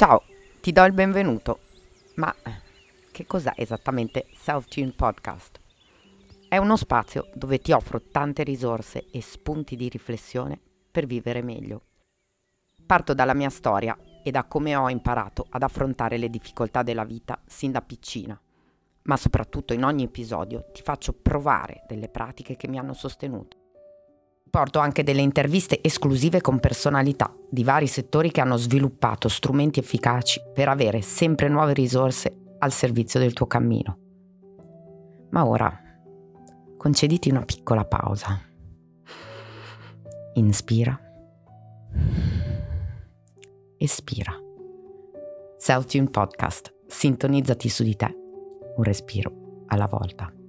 Ciao, ti do il benvenuto. Ma che cos'è esattamente Self-Tune Podcast? È uno spazio dove ti offro tante risorse e spunti di riflessione per vivere meglio. Parto dalla mia storia e da come ho imparato ad affrontare le difficoltà della vita sin da piccina, ma soprattutto in ogni episodio ti faccio provare delle pratiche che mi hanno sostenuto. Porto anche delle interviste esclusive con personalità di vari settori che hanno sviluppato strumenti efficaci per avere sempre nuove risorse al servizio del tuo cammino. Ma ora concediti una piccola pausa. Inspira. Espira. Self-Tune Podcast. Sintonizzati su di te, un respiro alla volta.